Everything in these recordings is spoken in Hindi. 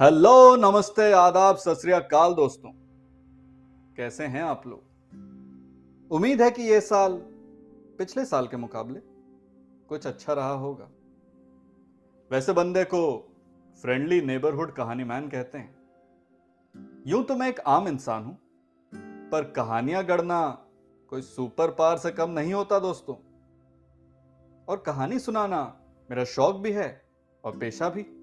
हेलो, नमस्ते, आदाब, सत दोस्तों। कैसे हैं आप लोग? उम्मीद है कि ये साल, पिछले साल के मुकाबले, कुछ अच्छा रहा होगा। वैसे बंदे को फ्रेंडली नेबरहुड कहानी मैन कहते हैं। यूँ तो मैं एक आम इंसान हूँ, पर कहानियाँ गढ़ना कोई सुपर पार से कम नहीं होता दोस्तों। और कहानी सुनाना मेरा शौक भी है और पेशा भी।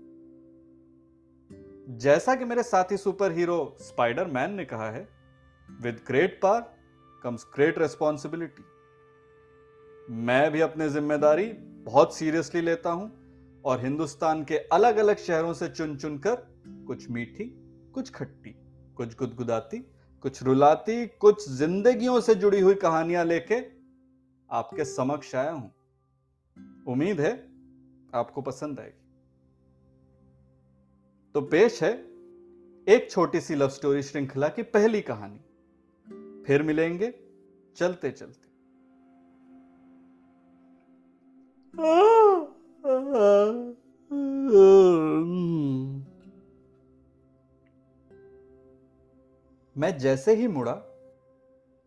जैसा कि मेरे साथी सुपर हीरो स्पाइडर मैन ने कहा है with great power comes great responsibility मैं भी अपनी ज़िम्मेदारी बहुत सीरियसली लेता हूँ और हिंदुस्तान के अलग अलग शहरों से चुन चुन कर कुछ मीठी, कुछ खट्टी, कुछ गुदगुदाती, कुछ रुलाती, कुछ जिंदगियों से जुड़ी हुई कहानियाँ लेके आपके समक्ष आया हूँ। उम्मीद है आपको पसंद आएगी। तो पेश है एक छोटी सी लव स्टोरी श्रृंखला की पहली कहानी। फिर मिलेंगे चलते चलते। मैं जैसे ही मुड़ा,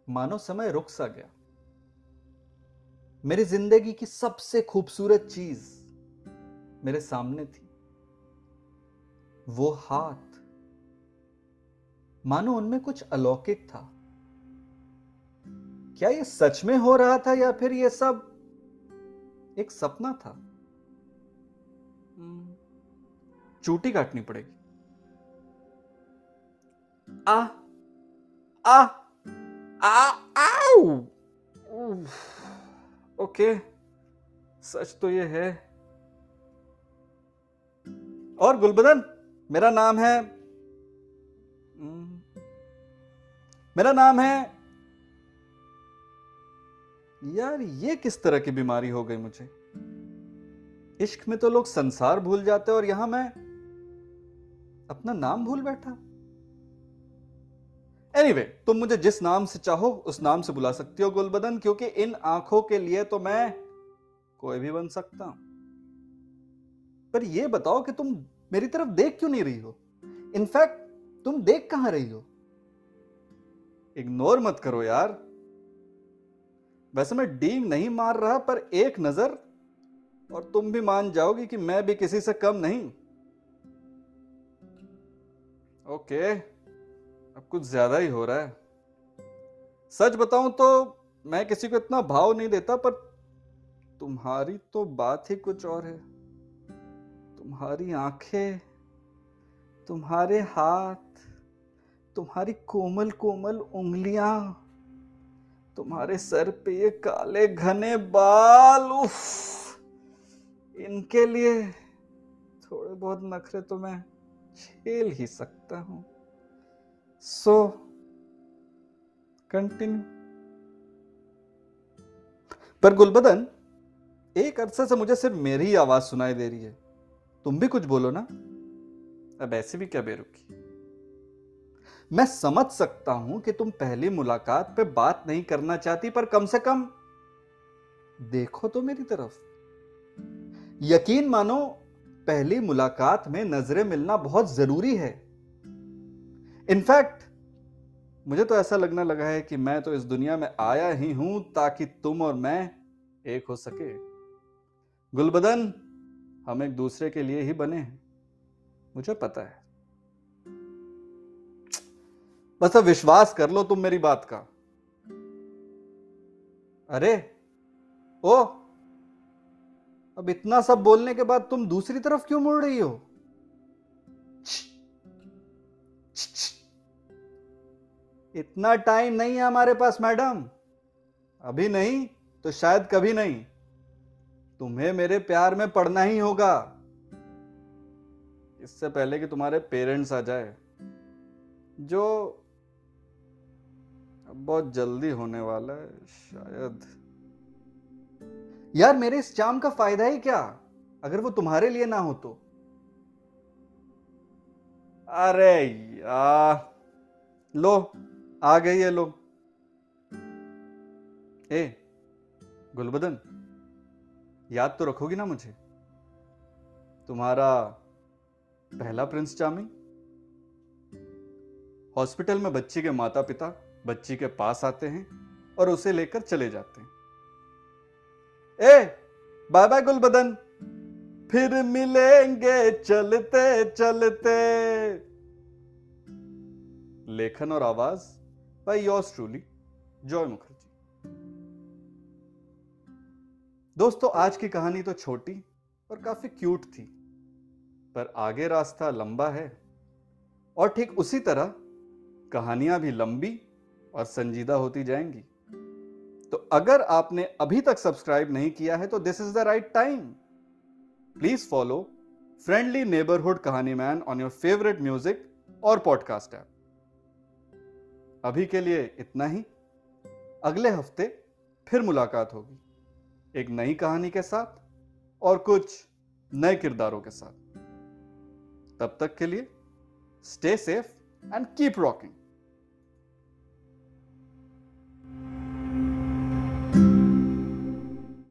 मानो समय रुक सा गया। मेरी ज़िंदगी की सबसे खूबसूरत चीज़ मेरे सामने थी। वो हाथ। मानो उनमें कुछ अलौकिक था। क्या ये सच में हो रहा था या फिर ये सब एक सपना था? हम्म, चूटी काटनी पड़ेगी। आ आ आ आओ ओके सच तो ये है। और गुलबदन? मेरा नाम है मेरा नाम है यार ये किस तरह की बीमारी हो गई मुझे? इश्क में तो लोग संसार भूल जाते और यहाँ मैं अपना नाम भूल बैठा। एनीवे anyway, तुम मुझे जिस नाम से चाहो उस नाम से बुला सकती हो गुलबदन क्योंकि इन आँखों के लिए तो मैं कोई भी बन सकता हूँ। पर यह बताओ कि तुम मेरी तरफ़ देख क्यों नहीं रही हो? इनफैक्ट तुम देख कहाँ रही हो? इग्नोर मत करो यार। वैसे मैं डींग नहीं मार रहा, पर एक नज़र, और तुम भी मान जाओगी कि मैं भी किसी से कम नहीं। ओके अब कुछ ज़्यादा ही हो रहा है। सच बताऊँ तो मैं किसी को इतना भाव नहीं देता, पर तुम्हारी तो बात ही कुछ और है। तुम्हारी आँखें, तुम्हारे हाथ, तुम्हारी कोमल कोमल उंगलियाँ, तुम्हारे सर पे ये काले घने बाल, उफ! इनके लिए थोड़े बहुत नखरे तो मैं झेल ही सकता हूँ। सो कंटिन्यू पर गुलबदन, एक अरसे से मुझे सिर्फ़ मेरी आवाज़ सुनाई दे रही है। तुम भी कुछ बोलो ना। अब ऐसे भी क्या बेरुखी? मैं समझ सकता हूँ कि तुम पहली मुलाकात पे बात नहीं करना चाहती, पर कम से कम देखो तो मेरी तरफ़। यकीन मानो, पहली मुलाकात में नज़रें मिलना बहुत ज़रूरी है। इनफैक्ट मुझे तो ऐसा लगने लगा है कि मैं तो इस दुनिया में आया ही हूँ ताकि तुम और मैं एक हो सके। गुलबदन हम एक दूसरे के लिए ही बने हैं। मुझे पता है। बस अब विश्वास कर लो तुम मेरी बात का। अरे, ओ, अब इतना सब बोलने के बाद तुम दूसरी तरफ़ क्यों मुड़ रही हो? इतना टाइम नहीं है हमारे पास, मैडम। अभी नहीं तो शायद कभी नहीं। तुम्हें मेरे प्यार में पड़ना ही होगा। इससे पहले कि तुम्हारे पेरेंट्स आ जाए, जो बहुत जल्दी होने वाला है, शायद। यार, मेरे इस चाम का फ़ायदा ही क्या? अगर वो तुम्हारे लिए ना हो तो। अरे यार, लो, आ गई है लो। ए, गुलबदन। याद तो रखोगी ना मुझे? तुम्हारा पहला प्रिंस चार्मिंग? हॉस्पिटल में बच्ची के माता पिता बच्ची के पास आते हैं और उसे लेकर चले जाते हैं। ए बाय बाय गुलबदन। फिर मिलेंगे चलते चलते। लेखन और आवाज़ by yours truly Joy Mukherjee दोस्तों, आज की कहानी तो छोटी और काफ़ी क्यूट थी, पर आगे रास्ता लंबा है और ठीक उसी तरह कहानियाँ भी लंबी और संजीदा होती जाएँगी। तो अगर आपने अभी तक सब्सक्राइब नहीं किया है तो this is the right time please follow friendly neighbourhood कहानी man on your favourite music और पॉडकास्ट ऐप अभी के लिए इतना ही। अगले हफ़्ते फिर मुलाकात होगी। एक नई कहानी के साथ और कुछ नए किरदारों के साथ। तब तक के लिए stay safe and keep rocking